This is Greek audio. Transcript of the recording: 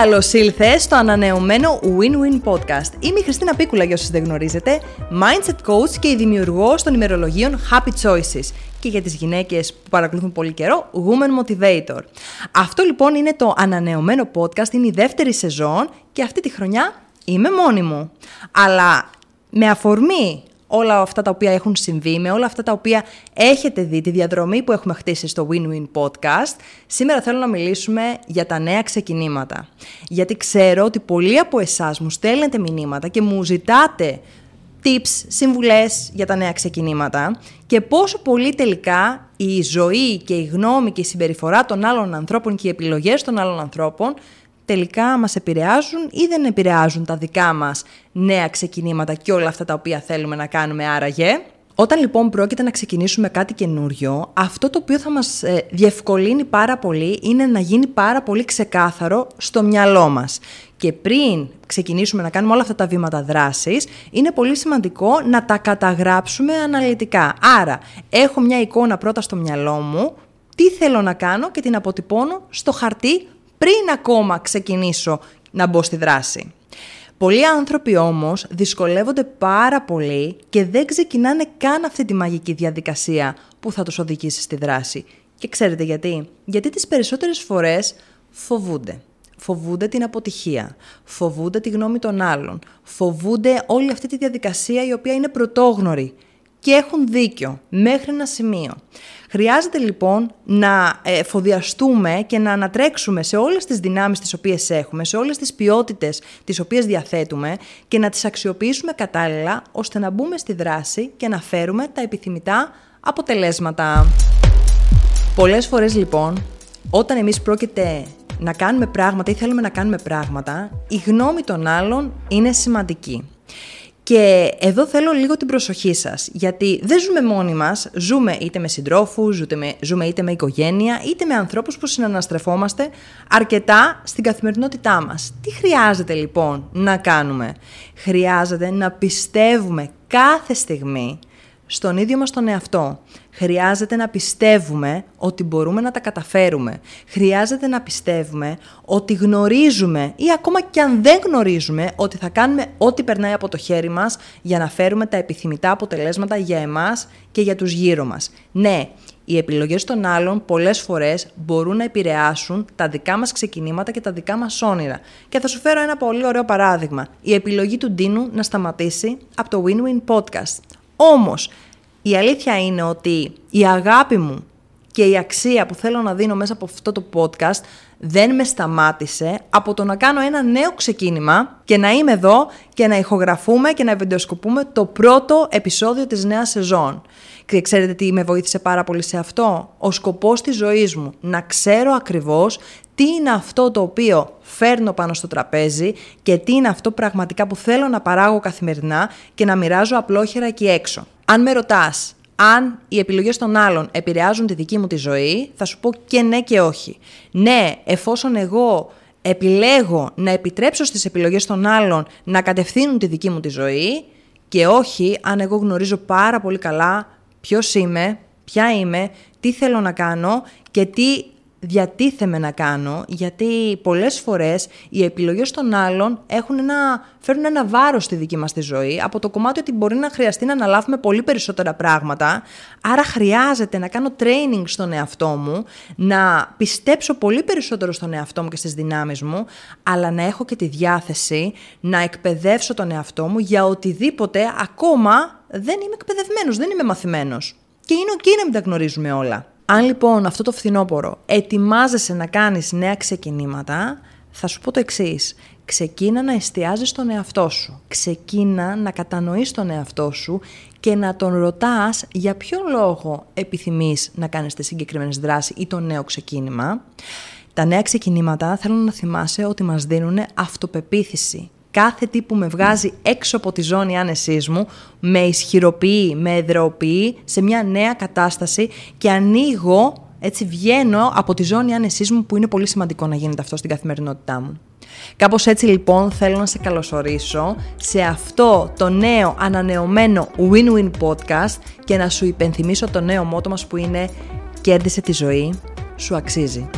Καλώς ήλθες στο ανανεωμένο Win-Win Podcast. Είμαι η Χριστίνα Πίκουλα, για όσους δεν γνωρίζετε, Mindset Coach και η δημιουργό των ημερολογίων Happy Choices. Και για τις γυναίκες που παρακολουθούν πολύ καιρό, Woman Motivator. Αυτό λοιπόν είναι το ανανεωμένο podcast, είναι η δεύτερη σεζόν και αυτή τη χρονιά είμαι μόνη μου. Αλλά με αφορμή όλα αυτά τα οποία έχουν συμβεί, με όλα αυτά τα οποία έχετε δει, τη διαδρομή που έχουμε χτίσει στο Win-Win Podcast, σήμερα θέλω να μιλήσουμε για τα νέα ξεκινήματα. Γιατί ξέρω ότι πολλοί από εσάς μου στέλνετε μηνύματα και μου ζητάτε tips, συμβουλές για τα νέα ξεκινήματα και πόσο πολύ τελικά η ζωή και η γνώμη και η συμπεριφορά των άλλων ανθρώπων και οι επιλογές των άλλων ανθρώπων τελικά μας επηρεάζουν ή δεν επηρεάζουν τα δικά μας νέα ξεκινήματα και όλα αυτά τα οποία θέλουμε να κάνουμε άραγε. Όταν λοιπόν πρόκειται να ξεκινήσουμε κάτι καινούριο, αυτό το οποίο θα μας ε, διευκολύνει πάρα πολύ είναι να γίνει πάρα πολύ ξεκάθαρο στο μυαλό μας. Και πριν ξεκινήσουμε να κάνουμε όλα αυτά τα βήματα δράσης, είναι πολύ σημαντικό να τα καταγράψουμε αναλυτικά. Άρα, έχω μια εικόνα πρώτα στο μυαλό μου, τι θέλω να κάνω και την αποτυπώνω στο χαρτί πριν ακόμα ξεκινήσω να μπω στη δράση. Πολλοί άνθρωποι όμως δυσκολεύονται πάρα πολύ και δεν ξεκινάνε καν αυτή τη μαγική διαδικασία που θα τους οδηγήσει στη δράση. Και ξέρετε γιατί; Γιατί τις περισσότερες φορές φοβούνται. Φοβούνται την αποτυχία, φοβούνται τη γνώμη των άλλων, φοβούνται όλη αυτή τη διαδικασία η οποία είναι πρωτόγνωρη και έχουν δίκιο μέχρι ένα σημείο. Χρειάζεται λοιπόν να εφοδιαστούμε και να ανατρέξουμε σε όλες τις δυνάμεις τις οποίες έχουμε, σε όλες τις ποιότητες τις οποίες διαθέτουμε και να τις αξιοποιήσουμε κατάλληλα ώστε να μπούμε στη δράση και να φέρουμε τα επιθυμητά αποτελέσματα. Πολλές φορές λοιπόν, όταν εμείς πρόκειται να κάνουμε πράγματα ή θέλουμε να κάνουμε πράγματα, η γνώμη των άλλων είναι σημαντική. Και εδώ θέλω λίγο την προσοχή σας, γιατί δεν ζούμε μόνοι μας, ζούμε είτε με συντρόφους, ζούμε είτε με οικογένεια, είτε με ανθρώπους που συναναστρεφόμαστε αρκετά στην καθημερινότητά μας. Τι χρειάζεται λοιπόν να κάνουμε; Χρειάζεται να πιστεύουμε κάθε στιγμή στον ίδιο μας τον εαυτό. Χρειάζεται να πιστεύουμε ότι μπορούμε να τα καταφέρουμε. Χρειάζεται να πιστεύουμε ότι γνωρίζουμε ή ακόμα και αν δεν γνωρίζουμε ότι θα κάνουμε ό,τι περνάει από το χέρι μας για να φέρουμε τα επιθυμητά αποτελέσματα για εμάς και για τους γύρω μας. Ναι, οι επιλογές των άλλων πολλές φορές μπορούν να επηρεάσουν τα δικά μας ξεκινήματα και τα δικά μας όνειρα. Και θα σου φέρω ένα πολύ ωραίο παράδειγμα. Η επιλογή του Ντίνου να σταματήσει από το Win-Win Podcast. Όμως, η αλήθεια είναι ότι η αγάπη μου και η αξία που θέλω να δίνω μέσα από αυτό το podcast δεν με σταμάτησε από το να κάνω ένα νέο ξεκίνημα και να είμαι εδώ και να ηχογραφούμε και να βιντεοσκοπούμε το πρώτο επεισόδιο της νέας σεζόν. Και ξέρετε τι με βοήθησε πάρα πολύ σε αυτό; Ο σκοπός της ζωής μου. Να ξέρω ακριβώς τι είναι αυτό το οποίο φέρνω πάνω στο τραπέζι και τι είναι αυτό πραγματικά που θέλω να παράγω καθημερινά και να μοιράζω απλόχερα εκεί έξω. Αν με ρωτάς αν οι επιλογές των άλλων επηρεάζουν τη δική μου τη ζωή, θα σου πω και ναι και όχι. Ναι, εφόσον εγώ επιλέγω να επιτρέψω στις επιλογές των άλλων να κατευθύνουν τη δική μου τη ζωή και όχι αν εγώ γνωρίζω πάρα πολύ καλά ποιος είμαι, ποια είμαι, τι θέλω να κάνω και τι διατίθεμαι να κάνω, γιατί πολλές φορές οι επιλογές των άλλων έχουν ένα, φέρνουν ένα βάρος στη δική μας τη ζωή, από το κομμάτι ότι μπορεί να χρειαστεί να αναλάβουμε πολύ περισσότερα πράγματα, άρα χρειάζεται να κάνω training στον εαυτό μου, να πιστέψω πολύ περισσότερο στον εαυτό μου και στις δυνάμεις μου, αλλά να έχω και τη διάθεση να εκπαιδεύσω τον εαυτό μου για οτιδήποτε ακόμα δεν είμαι εκπαιδευμένος, δεν είμαι μαθημένος. Και είναι ok να μην τα γνωρίζουμε όλα. Αν λοιπόν αυτό το φθινόπωρο ετοιμάζεσαι να κάνεις νέα ξεκινήματα, θα σου πω το εξής. Ξεκίνα να εστιάζεις στον εαυτό σου. Ξεκίνα να κατανοείς τον εαυτό σου και να τον ρωτάς για ποιο λόγο επιθυμείς να κάνεις τη συγκεκριμένη δράση ή το νέο ξεκίνημα. Τα νέα ξεκινήματα θέλω να θυμάσαι ότι μας δίνουν αυτοπεποίθηση. Κάθε τι που με βγάζει έξω από τη ζώνη άνεσής μου, με ισχυροποιεί, με εδρεοποιεί σε μια νέα κατάσταση και ανοίγω έτσι βγαίνω από τη ζώνη άνεσής μου που είναι πολύ σημαντικό να γίνεται αυτό στην καθημερινότητά μου. Κάπως έτσι λοιπόν θέλω να σε καλωσορίσω σε αυτό το νέο ανανεωμένο Win-Win Podcast και να σου υπενθυμίσω το νέο μότο μας που είναι «Κέρδισε τη ζωή, σου αξίζει».